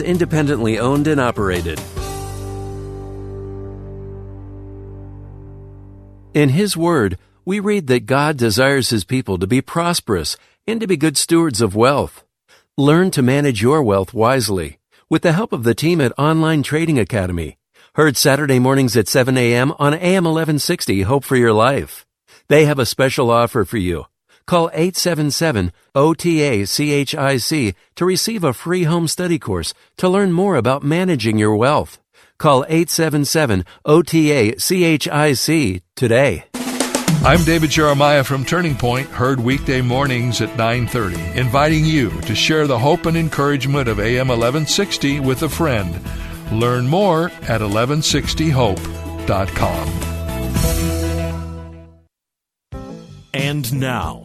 independently owned and operated. In His Word, we read that God desires His people to be prosperous and to be good stewards of wealth. Learn to manage your wealth wisely with the help of the team at Online Trading Academy. Heard Saturday mornings at 7 a.m. on AM 1160 Hope for Your Life. They have a special offer for you. Call 877-OTA-CHIC to receive a free home study course to learn more about managing your wealth. Call 877-OTA-CHIC today. I'm David Jeremiah from Turning Point, heard weekday mornings at 9:30, inviting you to share the hope and encouragement of AM 1160 with a friend. Learn more at 1160hope.com. And now,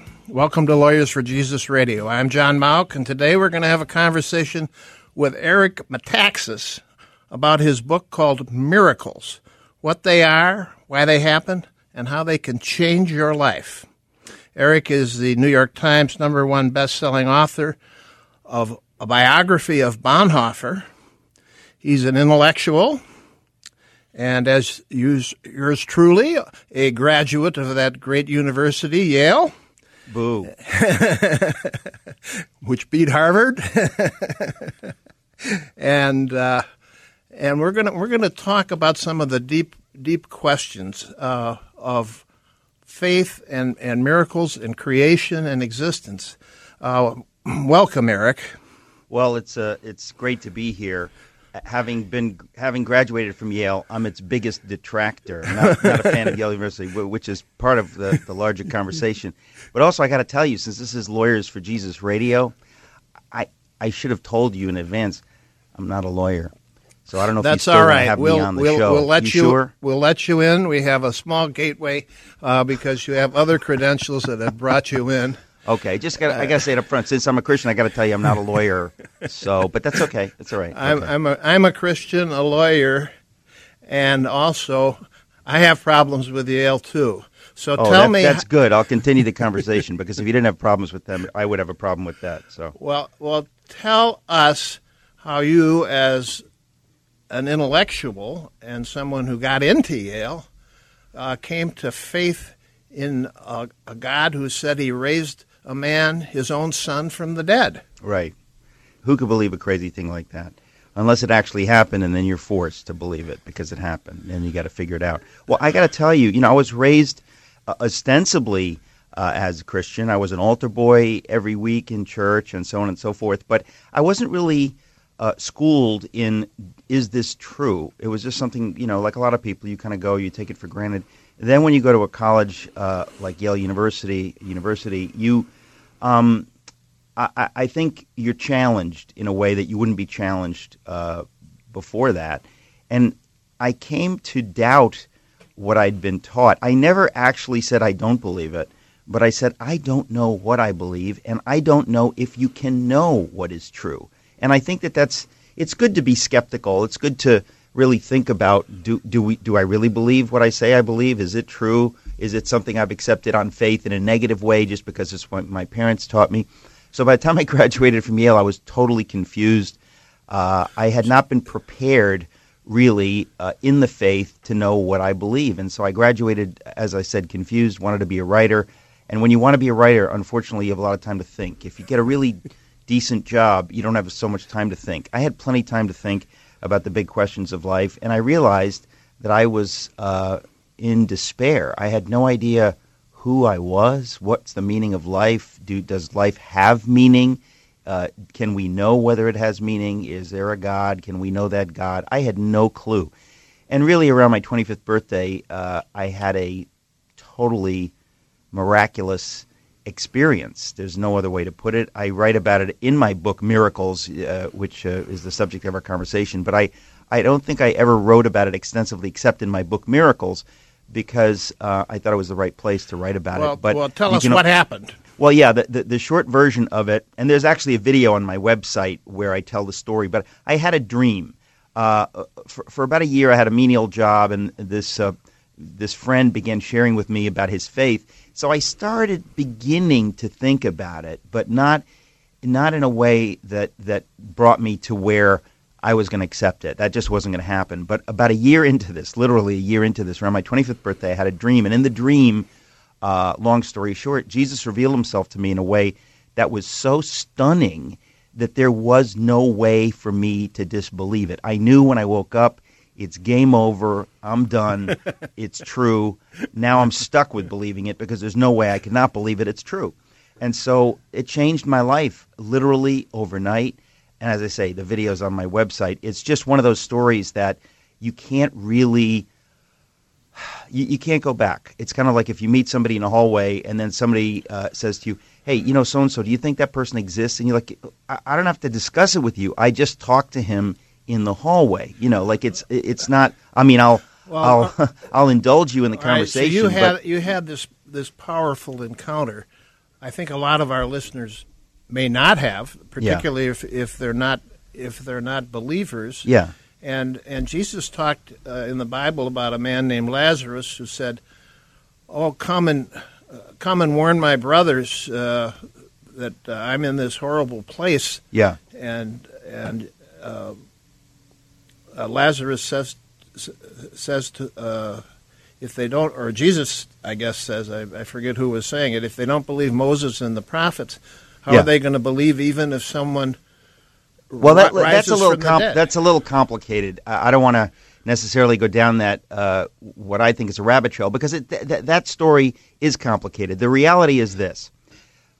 Welcome to Lawyers for Jesus Radio. I'm John Mauck, and today we're going to have a conversation with Eric Metaxas about his book called Miracles what they are, why they happen, and how they can change your life. Eric is the New York Times number one best-selling author of a biography of Bonhoeffer. He's an intellectual, and as yours truly, a graduate of that great university, Yale. Boo. which beat Harvard. and uh, and we're gonna we're gonna talk about some of the deep deep questions uh, of faith and, and miracles and creation and existence. Uh, welcome, Eric. Well, it's uh, it's great to be here. Having been having graduated from Yale, I'm its biggest detractor. Not, not a fan of Yale University, which is part of the, the larger conversation. But also, I got to tell you, since this is Lawyers for Jesus Radio, I I should have told you in advance. I'm not a lawyer. So I don't know if That's all right. have we'll, me on the we'll, show. We'll let you, you, sure? we'll let you in. We have a small gateway uh, because you have other credentials that have brought you in. Okay, just got I got to say it up front. Since I'm a Christian, I got to tell you I'm not a lawyer. So, but that's okay. That's all right. I'm, Okay. I'm, a, I'm a Christian, a lawyer, and also I have problems with Yale too. So Oh, tell that- me. that's good. I'll continue the conversation because if you didn't have problems with them, I would have a problem with that. So, Well, well, tell us how you, as an intellectual and someone who got into Yale, uh, came to faith in a, a God who said He raised a man, His own son, from the dead. right. Who could believe a crazy thing like that? Unless it actually happened, and then you're forced to believe it because it happened, and you got to figure it out. Well, I got to tell you, you know, I was raised uh, ostensibly uh, as a Christian. I was an altar boy every week in church, and so on and so forth. But I wasn't really uh, schooled in is this true? It was just something, you know, like a lot of people, you kind of go, you take it for granted. Then when you go to a college uh, like Yale University, University, you, um, I, I think you're challenged in a way that you wouldn't be challenged uh, before that. And I came to doubt what I'd been taught. I never actually said I don't believe it, but I said I don't know what I believe, and I don't know if you can know what is true. And I think that that's it's good to be skeptical. It's good to really think about do do we do I really believe what I say I believe? Is it true? Is it something I've accepted on faith in a negative way just because it's what my parents taught me? So by the time I graduated from Yale, I was totally confused. Uh, I had not been prepared really uh, in the faith to know what I believe. And so I graduated, as I said, confused, wanted to be a writer. And when you want to be a writer, unfortunately, you have a lot of time to think. If you get a really decent job, you don't have so much time to think. I had plenty of time to think about the big questions of life, and I realized that I was uh, in despair. I had no idea who I was, what's the meaning of life, Do, does life have meaning? Uh, can we know whether it has meaning? Is there a God? Can we know that God? I had no clue. And really, around my 25th birthday, uh, I had a totally miraculous experience. There's no other way to put it. I write about it in my book, Miracles, uh, which uh, is the subject of our conversation. But I, I don't think I ever wrote about it extensively, except in my book Miracles, because uh, I thought it was the right place to write about well, it. But well, tell us can- what happened. well, yeah, the, the the short version of it, and there's actually a video on my website where I tell the story. But I had a dream. Uh, for, for about a year, I had a menial job, and this uh, this friend began sharing with me about his faith. So I started beginning to think about it, but not not in a way that that brought me to where I was going to accept it. That just wasn't going to happen. But about a year into this, literally a year into this, around my 25th birthday, I had a dream, and in the dream, uh, long story short, Jesus revealed himself to me in a way that was so stunning that there was no way for me to disbelieve it. I knew when I woke up, it's game over. I'm done. it's true. Now I'm stuck with believing it because there's no way I cannot believe it. It's true. And so it changed my life literally overnight. And as I say, the video's on my website. It's just one of those stories that you can't really you, you can't go back. It's kind of like if you meet somebody in a hallway and then somebody uh, says to you, "Hey, you know so and so, do you think that person exists?" And you're like, I, "I don't have to discuss it with you. I just talked to him in the hallway." You know, like it's it's not. I mean, I'll Well, I'll I'll indulge you in the All right, conversation. so you had you had this this powerful encounter. I think a lot of our listeners may not have, particularly if, if they're not if they're not believers. yeah, And and Jesus talked uh, in the Bible about a man named Lazarus who said, "Oh, come and uh, come and warn my brothers uh, that uh, I'm in this horrible place." yeah, And and uh, Lazarus says says to uh, if they don't, or Jesus, I guess says, I, I forget who was saying it. If they don't believe Moses and the prophets, how Yeah. are they going to believe even if someone Well, that, that's a little com- that's a little complicated. I, I don't want to necessarily go down that uh, what I think is a rabbit trail because it, th- th- that story is complicated. The reality is this: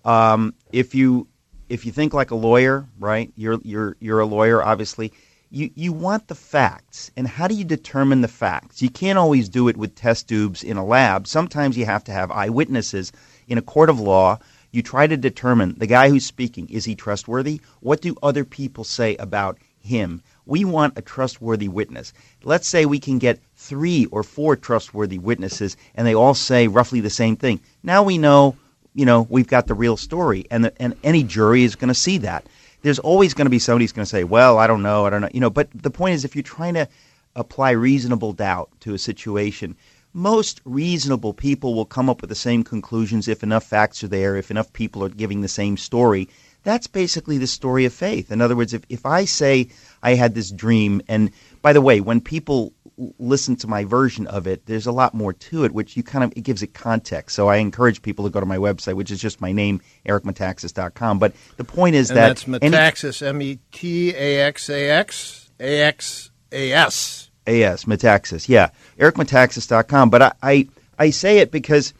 um, if you if you think like a lawyer, right? You're you're you're a lawyer, obviously. You you want the facts, and how do you determine the facts? You can't always do it with test tubes in a lab. Sometimes you have to have eyewitnesses in a court of law. You try to determine the guy who's speaking is he trustworthy? What do other people say about him? We want a trustworthy witness. Let's say we can get three or four trustworthy witnesses, and they all say roughly the same thing. Now we know you know, we've got the real story, and the, and any jury is going to see that. There's always going to be somebody who's going to say, "Well, I don't know, I don't know," you know. But the point is, if you're trying to apply reasonable doubt to a situation, most reasonable people will come up with the same conclusions if enough facts are there, if enough people are giving the same story. That's basically the story of faith. In other words, if, if I say I had this dream, and by the way, when people listen to my version of it, there's a lot more to it, which you kind of it gives it context. So I encourage people to go to my website, which is just my name, ericmetaxas.com. But the point is and that that's Metaxas, M E T A X A X A X A S. AS, Metaxas. Yeah, ericmetaxas.com. But I, I, I say it because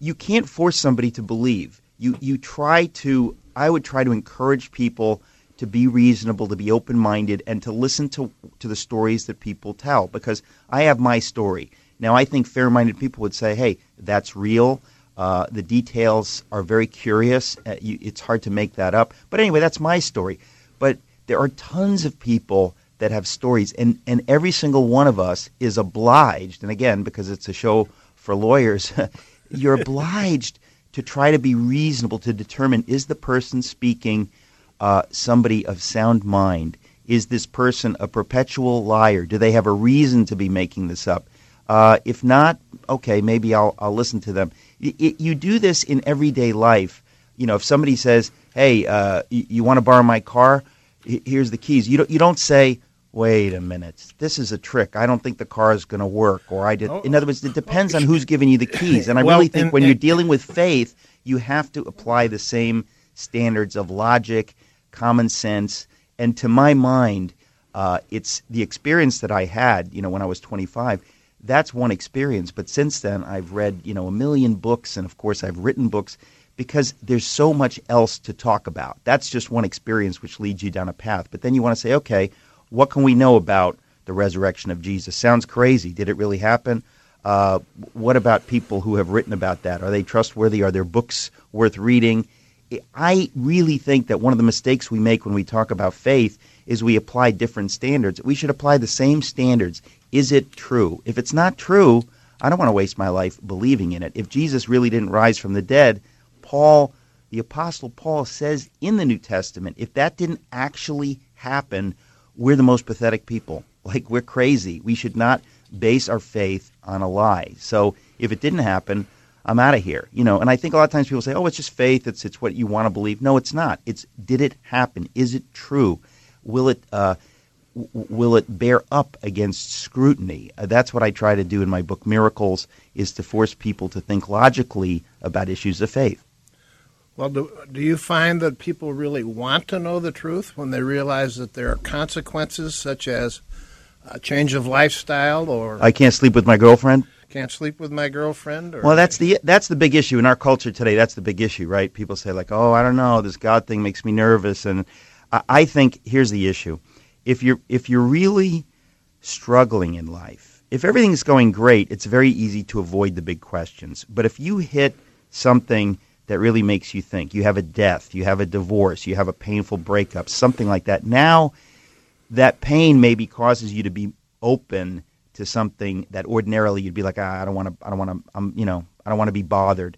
you can't force somebody to believe. You, you try to, I would try to encourage people to be reasonable, to be open minded, and to listen to, to the stories that people tell because I have my story. Now, I think fair minded people would say, hey, that's real. Uh, the details are very curious. Uh, you, it's hard to make that up. But anyway, that's my story. But there are tons of people that have stories, and, and every single one of us is obliged, and again, because it's a show for lawyers, you're obliged to try to be reasonable to determine is the person speaking uh, somebody of sound mind? Is this person a perpetual liar? Do they have a reason to be making this up? Uh, if not, okay, maybe I'll, I'll listen to them. Y- y- you do this in everyday life. You know, if somebody says, "Hey, uh, you, you want to borrow my car? H- Here's the keys." You don't you don't say, "Wait a minute, this is a trick. I don't think the car is going to work." Or I did. In other words, it depends on who's giving you the keys. And I Well, really think and- when you're dealing with faith, you have to apply the same standards of logic, common sense, and to my mind, uh, it's the experience that I had. You know, when I was 25 that's one experience. But since then, I've read you know a million books, and of course, I've written books because there's so much else to talk about. That's just one experience which leads you down a path. But then you want to say, okay, what can we know about the resurrection of Jesus? Sounds crazy. Did it really happen? Uh, what about people who have written about that? Are they trustworthy? Are their books worth reading? I really think that one of the mistakes we make when we talk about faith is we apply different standards. We should apply the same standards. Is it true? If it's not true, I don't want to waste my life believing in it. If Jesus really didn't rise from the dead, Paul, the Apostle Paul says in the New Testament, if that didn't actually happen, we're the most pathetic people. Like, we're crazy. We should not base our faith on a lie. So if it didn't happen, I'm out of here. You know, and I think a lot of times people say, "Oh, it's just faith. It's it's what you want to believe." No, it's not. It's did it happen? Is it true? Will it uh, w- will it bear up against scrutiny? Uh, that's what I try to do in my book Miracles is to force people to think logically about issues of faith. Well, do, do you find that people really want to know the truth when they realize that there are consequences such as a change of lifestyle or I can't sleep with my girlfriend. Can't sleep with my girlfriend? Or, Well, that's the that's the big issue in our culture today. That's the big issue, right? People say like, "Oh, I don't know, this God thing makes me nervous," and I, I think here's the issue: if you're if you're really struggling in life, if everything's going great, it's very easy to avoid the big questions. But if you hit something that really makes you think, you have a death, you have a divorce, you have a painful breakup, something like that. Now, that pain maybe causes you to be open to something that ordinarily you'd be like, ah, I don't want to, I don't want to, I'm, you know, I don't want to be bothered.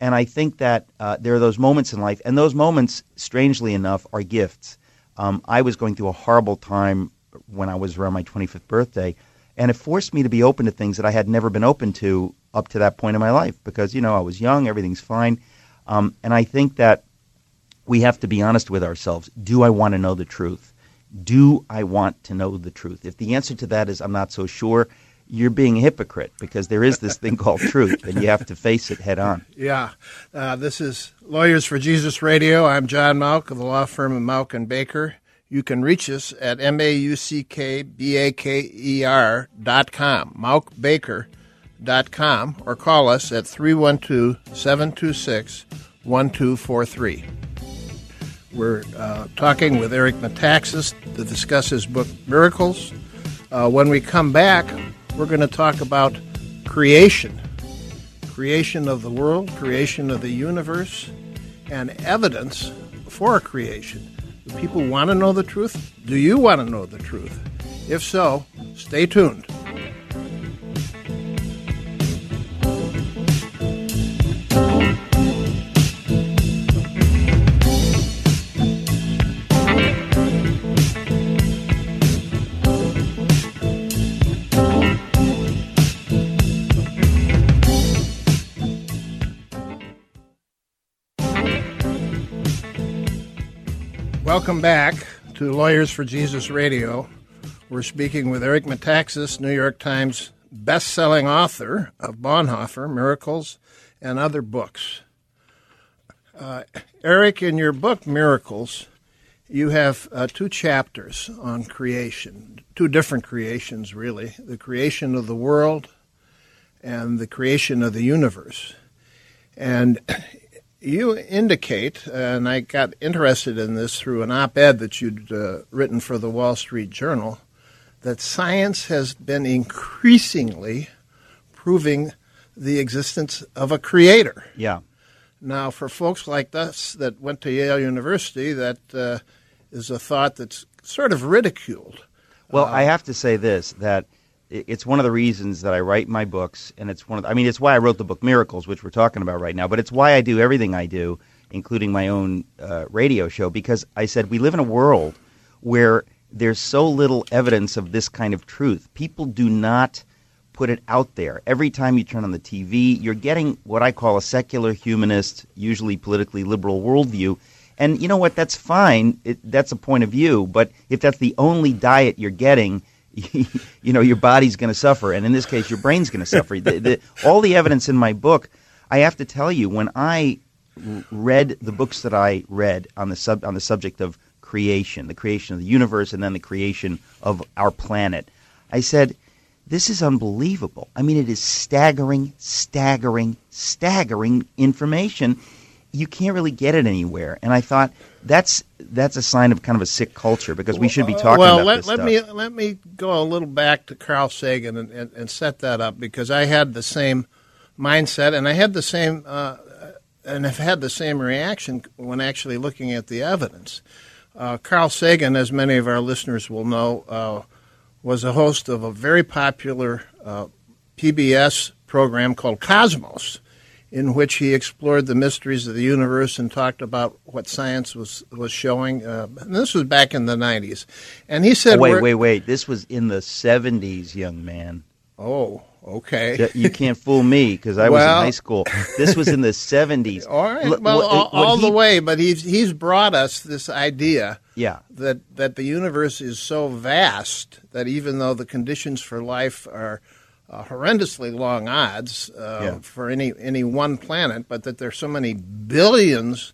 And I think that uh, there are those moments in life, and those moments, strangely enough, are gifts. Um, I was going through a horrible time when I was around my 25th birthday, and it forced me to be open to things that I had never been open to up to that point in my life because, you know, I was young, everything's fine. Um, and I think that we have to be honest with ourselves. Do I want to know the truth? Do I want to know the truth? If the answer to that is I'm not so sure, you're being a hypocrite because there is this thing called truth and you have to face it head on. Yeah. Uh, this is Lawyers for Jesus Radio. I'm John Mauck of the law firm of Mauck and Baker. You can reach us at M-A-U-C-K-B-A-K-E-R dot com, mauckbaker dot com, or call us at 312-726-1243. We're uh, talking with Eric Metaxas to discuss his book, Miracles. Uh, when we come back, we're going to talk about creation creation of the world, creation of the universe, and evidence for creation. Do people want to know the truth? Do you want to know the truth? If so, stay tuned. Back to Lawyers for Jesus Radio. We're speaking with Eric Metaxas, New York Times best-selling author of Bonhoeffer, Miracles, and other books. Uh, Eric, in your book Miracles, you have uh, two chapters on creation, two different creations, really: the creation of the world and the creation of the universe. And you indicate, and I got interested in this through an op ed that you'd uh, written for the Wall Street Journal, that science has been increasingly proving the existence of a creator. Yeah. Now, for folks like us that went to Yale University, that uh, is a thought that's sort of ridiculed. Well, I have to say this that it's one of the reasons that I write my books, and it's one of the, I mean, it's why I wrote the book Miracles, which we're talking about right now, but it's why I do everything I do, including my own uh, radio show, because I said we live in a world where there's so little evidence of this kind of truth. People do not put it out there. Every time you turn on the TV, you're getting what I call a secular humanist, usually politically liberal worldview. And you know what? That's fine. It, that's a point of view. But if that's the only diet you're getting, you know, your body's going to suffer. And in this case, your brain's going to suffer. the, the, all the evidence in my book, I have to tell you, when I read the books that I read on the sub on the subject of creation, the creation of the universe, and then the creation of our planet, I said, "This is unbelievable." I mean, it is staggering, staggering, staggering information. You can't really get it anywhere. And I thought that's that's a sign of kind of a sick culture because we should be talking well, about let, this let stuff. me let me go a little back to Carl Sagan and, and, and set that up because I had the same mindset and I had the same uh, and have had the same reaction when actually looking at the evidence. Uh, Carl Sagan, as many of our listeners will know, uh, was a host of a very popular uh, PBS program called Cosmos, in which he explored the mysteries of the universe and talked about what science was was showing. Uh, and this was back in the '90s, and he said, oh, "Wait, wait, wait! This was in the '70s, young man." Oh, okay. You can't fool me because I well, was in high school. This was in the '70s. All right, well, what, all, all he, the way, but he's he's brought us this idea. Yeah. That that the universe is so vast that even though the conditions for life are uh, horrendously long odds uh, yeah. for any any one planet, but that there's so many billions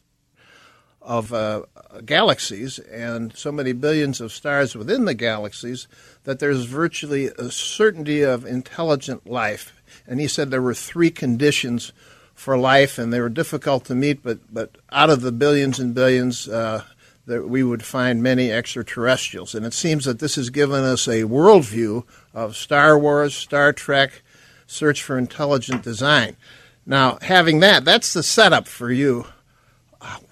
of uh, galaxies and so many billions of stars within the galaxies that there's virtually a certainty of intelligent life. And he said there were three conditions for life, and they were difficult to meet, but but out of the billions and billions. Uh, that we would find many extraterrestrials. And it seems that this has given us a worldview of Star Wars, Star Trek, search for intelligent design. Now, having that, that's the setup for you.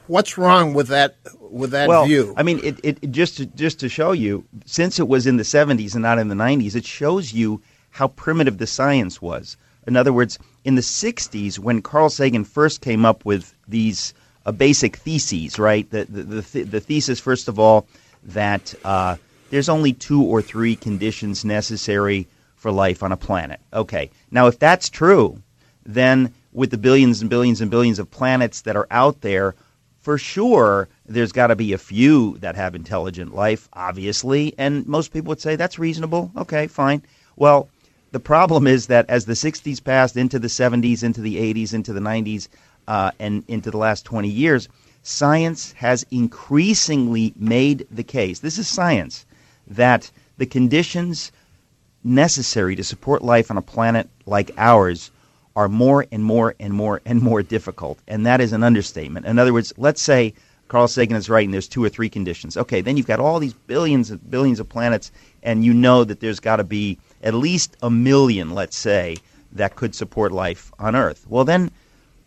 What's wrong with that with that well, view? I mean, it, it just to, just to show you, since it was in the 70s and not in the 90s, it shows you how primitive the science was. In other words, in the 60s, when Carl Sagan first came up with these uh, basic theses, right? The, the, the, the, thesis, first of all, that uh, there's only two or three conditions necessary for life on a planet. Okay. Now, if that's true, then with the billions and billions and billions of planets that are out there, for sure, there's got to be a few that have intelligent life, obviously. And most people would say that's reasonable. Okay, fine. Well, the problem is that as the 60s passed into the 70s, into the 80s, into the 90s, uh, and into the last 20 years, science has increasingly made the case. This is science that the conditions necessary to support life on a planet like ours are more and more and more and more difficult. And that is an understatement. In other words, let's say Carl Sagan is right and there's two or three conditions. Okay, then you've got all these billions and billions of planets, and you know that there's got to be at least a million, let's say, that could support life on Earth. Well, then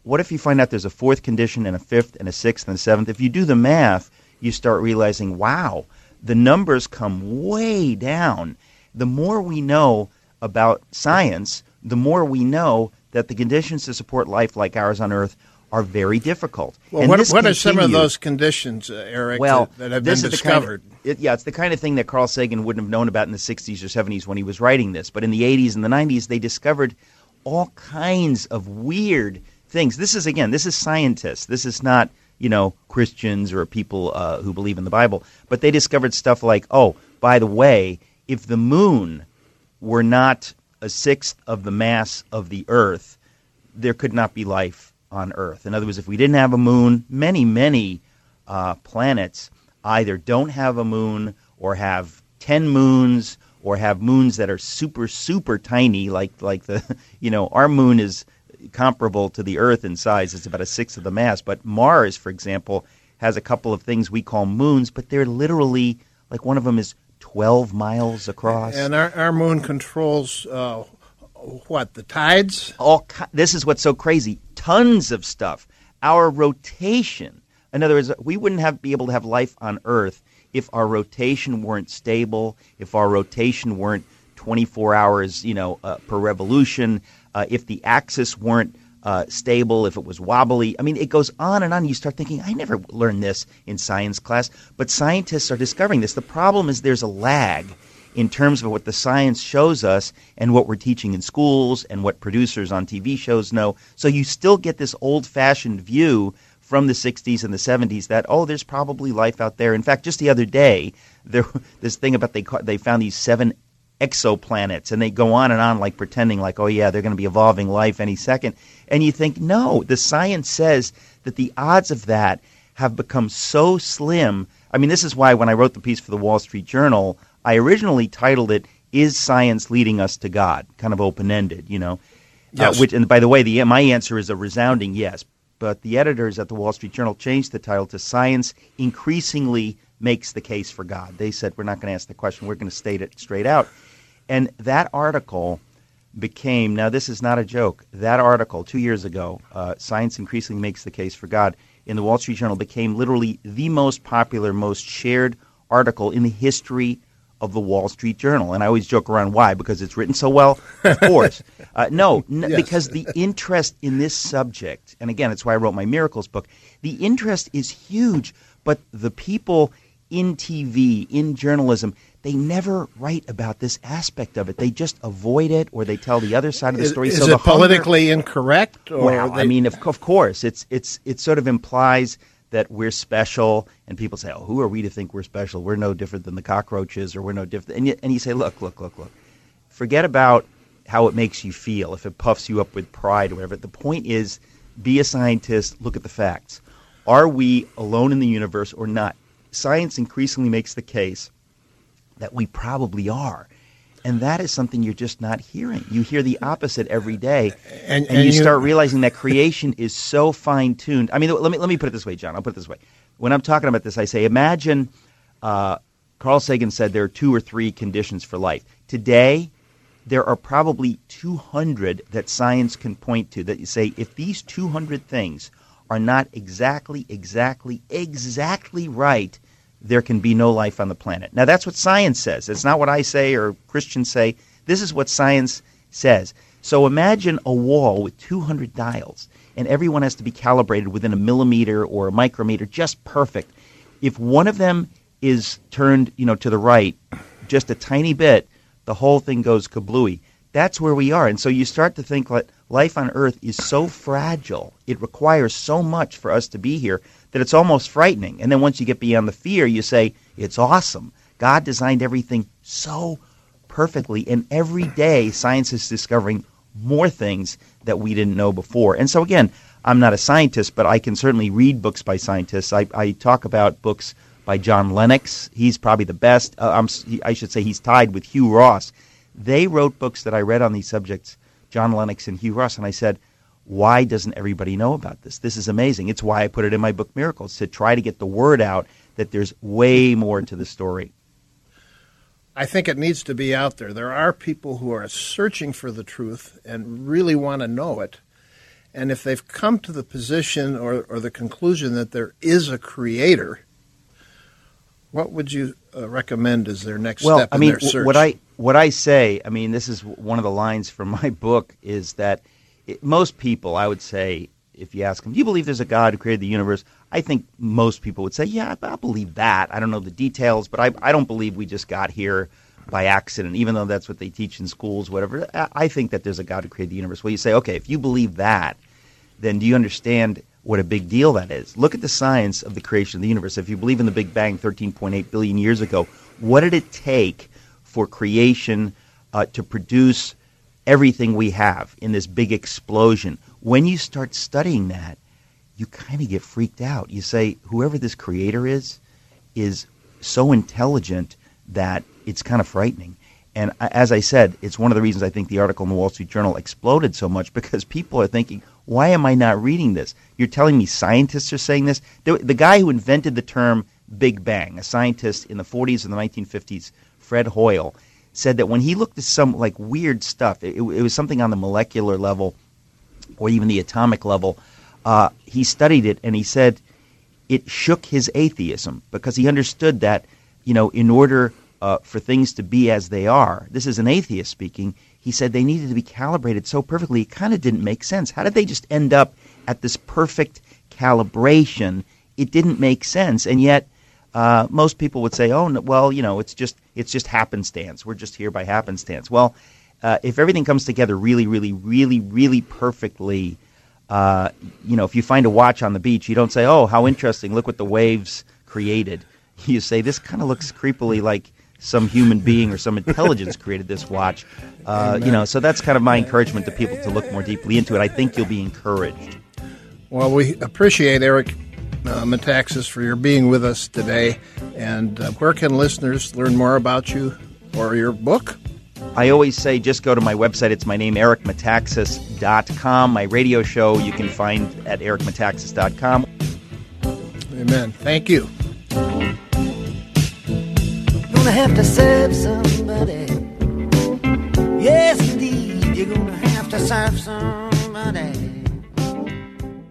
what if you find out there's a fourth condition and a fifth and a sixth and a seventh? If you do the math, you start realizing, wow, the numbers come way down. The more we know about science, the more we know that the conditions to support life like ours on Earth are very difficult. Well, what, what are some of those conditions, uh, Eric, well, that, that have been discovered? Kind of, it, yeah, it's the kind of thing that Carl Sagan wouldn't have known about in the 60s or 70s when he was writing this. But in the 80s and the 90s, they discovered all kinds of weird things. This is again, this is scientists. This is not you know Christians or people uh, who believe in the Bible. But they discovered stuff like, oh, by the way, if the moon were not a sixth of the mass of the Earth, there could not be life on Earth. In other words, if we didn't have a moon, many many uh, planets either don't have a moon or have ten moons or have moons that are super super tiny like like the you know our moon is comparable to the Earth in size. It's about a sixth of the mass. But Mars, for example, has a couple of things we call moons, but they're literally like one of them is 12 miles across. And our, our moon controls uh, what the tides. All this is what's so crazy. Tons of stuff. Our rotation. In other words, we wouldn't have be able to have life on Earth if our rotation weren't stable, if our rotation weren't 24 hours, you know, uh, per revolution, uh, if the axis weren't uh, stable, if it was wobbly. I mean, it goes on and on. You start thinking, I never learned this in science class, but scientists are discovering this. The problem is there's a lag in terms of what the science shows us and what we're teaching in schools and what producers on TV shows know. So you still get this old fashioned view from the 60s and the 70s that oh there's probably life out there in fact just the other day there this thing about they they found these seven exoplanets and they go on and on like pretending like oh yeah they're going to be evolving life any second. And you think no the science says that the odds of that have become so slim. I mean this is why when i wrote the piece for the wall street journal i originally titled it is science leading us to god? Kind of open ended you know? Uh, yes. Uh, which and by the way the my answer is a resounding yes. But the editors at the wall street journal changed the title to science increasingly makes the case for god. They said we're not going to ask the question we're going to state it straight out and that article became now this is not a joke. That article two years ago, uh, "Science Increasingly Makes the Case for God," in the Wall Street Journal became literally the most popular, most shared article in the history of the Wall Street Journal. And I always joke around why because it's written so well. Of course, uh, no, n- Yes. because the interest in this subject, and again, it's why I wrote my miracles book. The interest is huge, but the people in TV, in journalism, they never write about this aspect of it. They just avoid it, or they tell the other side of the story. is so it the hunger- politically incorrect? Or well, I mean, of, of course, it's it's it sort of implies that we're special, and people say, "Oh, who are we to think we're special? We're no different than the cockroaches, or we're no different." And you, and you say, "Look, look, look, look. Forget about how it makes you feel. If it puffs you up with pride or whatever. The point is, be a scientist. Look at the facts. Are we alone in the universe or not? Science increasingly makes the case that we probably are." And that is something you're just not hearing. You hear the opposite every day, And- and, and you, you- start realizing that creation is so fine tuned. I mean, let me let me put it this way, John. I'll put it this way. When I'm talking about this, I say, imagine uh, Carl Sagan said there are two or three conditions for life. Today, there are probably 200 that science can point to that you say, if these 200 things are not exactly, exactly, exactly right, there can be no life on the planet. Now, that's what science says. It's not what I say or Christians say. This is what science says. So imagine a wall with 200 dials, and everyone has to be calibrated within a millimeter or a micrometer, just perfect. If one of them is turned, you know, to the right, just a tiny bit, the whole thing goes kablooey. That's where we are, and so you start to think that life on Earth is so fragile. It requires so much for us to be here that it's almost frightening. And then once you get beyond the fear, you say it's awesome. God designed everything so perfectly, and every day science is discovering more things that we didn't know before. And so again, I'm not a scientist, but I can certainly read books by scientists. I, I talk about books by John Lennox. He's probably the best. Uh, I should say he's tied with Hugh Ross. They wrote books that I read on these subjects, John Lennox and Hugh Ross, and I said, why doesn't everybody know about this? This is amazing. It's why I put it in my book Miracles to try to get the word out that there's way more to the story. I think it needs to be out there. There are people who are searching for the truth and really want to know it. And if they've come to the position or, or the conclusion that there is a creator, what would you uh, recommend as their next well, step I in mean, their search? what I what I say, I mean, this is one of the lines from my book is that it, most people, I would say, if you ask them, do you believe there's a God who created the universe? I think most people would say, yeah, I, I believe that. I don't know the details, but I, I don't believe we just got here by accident, even though that's what they teach in schools, whatever. I, I think that there's a God who created the universe. Well, you say, okay, if you believe that, then do you understand what a big deal that is? Look at the science of the creation of the universe. If you believe in the Big Bang 13.8 billion years ago, what did it take for creation uh, to produce everything we have in this big explosion? When you start studying that, you kind of get freaked out. You say, whoever this creator is, is so intelligent that it's kind of frightening. And as I said, it's one of the reasons I think the article in the Wall Street Journal exploded so much because people are thinking, why am I not reading this? You're telling me scientists are saying this? The, the guy who invented the term Big Bang, a scientist in the 40s and the 1950s, Fred Hoyle, said that when he looked at some like weird stuff, it, it was something on the molecular level or even the atomic level, uh, he studied it and he said it shook his atheism because he understood that, you know, in order uh, for things to be as they are, this is an atheist speaking, he said they needed to be calibrated so perfectly, it kind of didn't make sense. How did they just end up at this perfect calibration? It didn't make sense. And yet, uh, most people would say, "Oh, no, well, you know, it's just it's just happenstance. We're just here by happenstance." Well, uh, if everything comes together really, really, really, really perfectly, uh, you know, if you find a watch on the beach, you don't say, "Oh, how interesting! Look what the waves created." You say, "This kind of looks creepily like." Some human being or some intelligence created this watch, uh, you know. So that's kind of my encouragement to people to look more deeply into it. I think you'll be encouraged. Well, we appreciate Eric uh, Metaxas for your being with us today. And uh, where can listeners learn more about you or your book? I always say just go to my website. It's my name, ericmetaxas.com. My radio show you can find at ericmetaxas.com. Amen. Thank you. Gonna have to serve somebody. Yes, indeed, You're gonna have to serve somebody.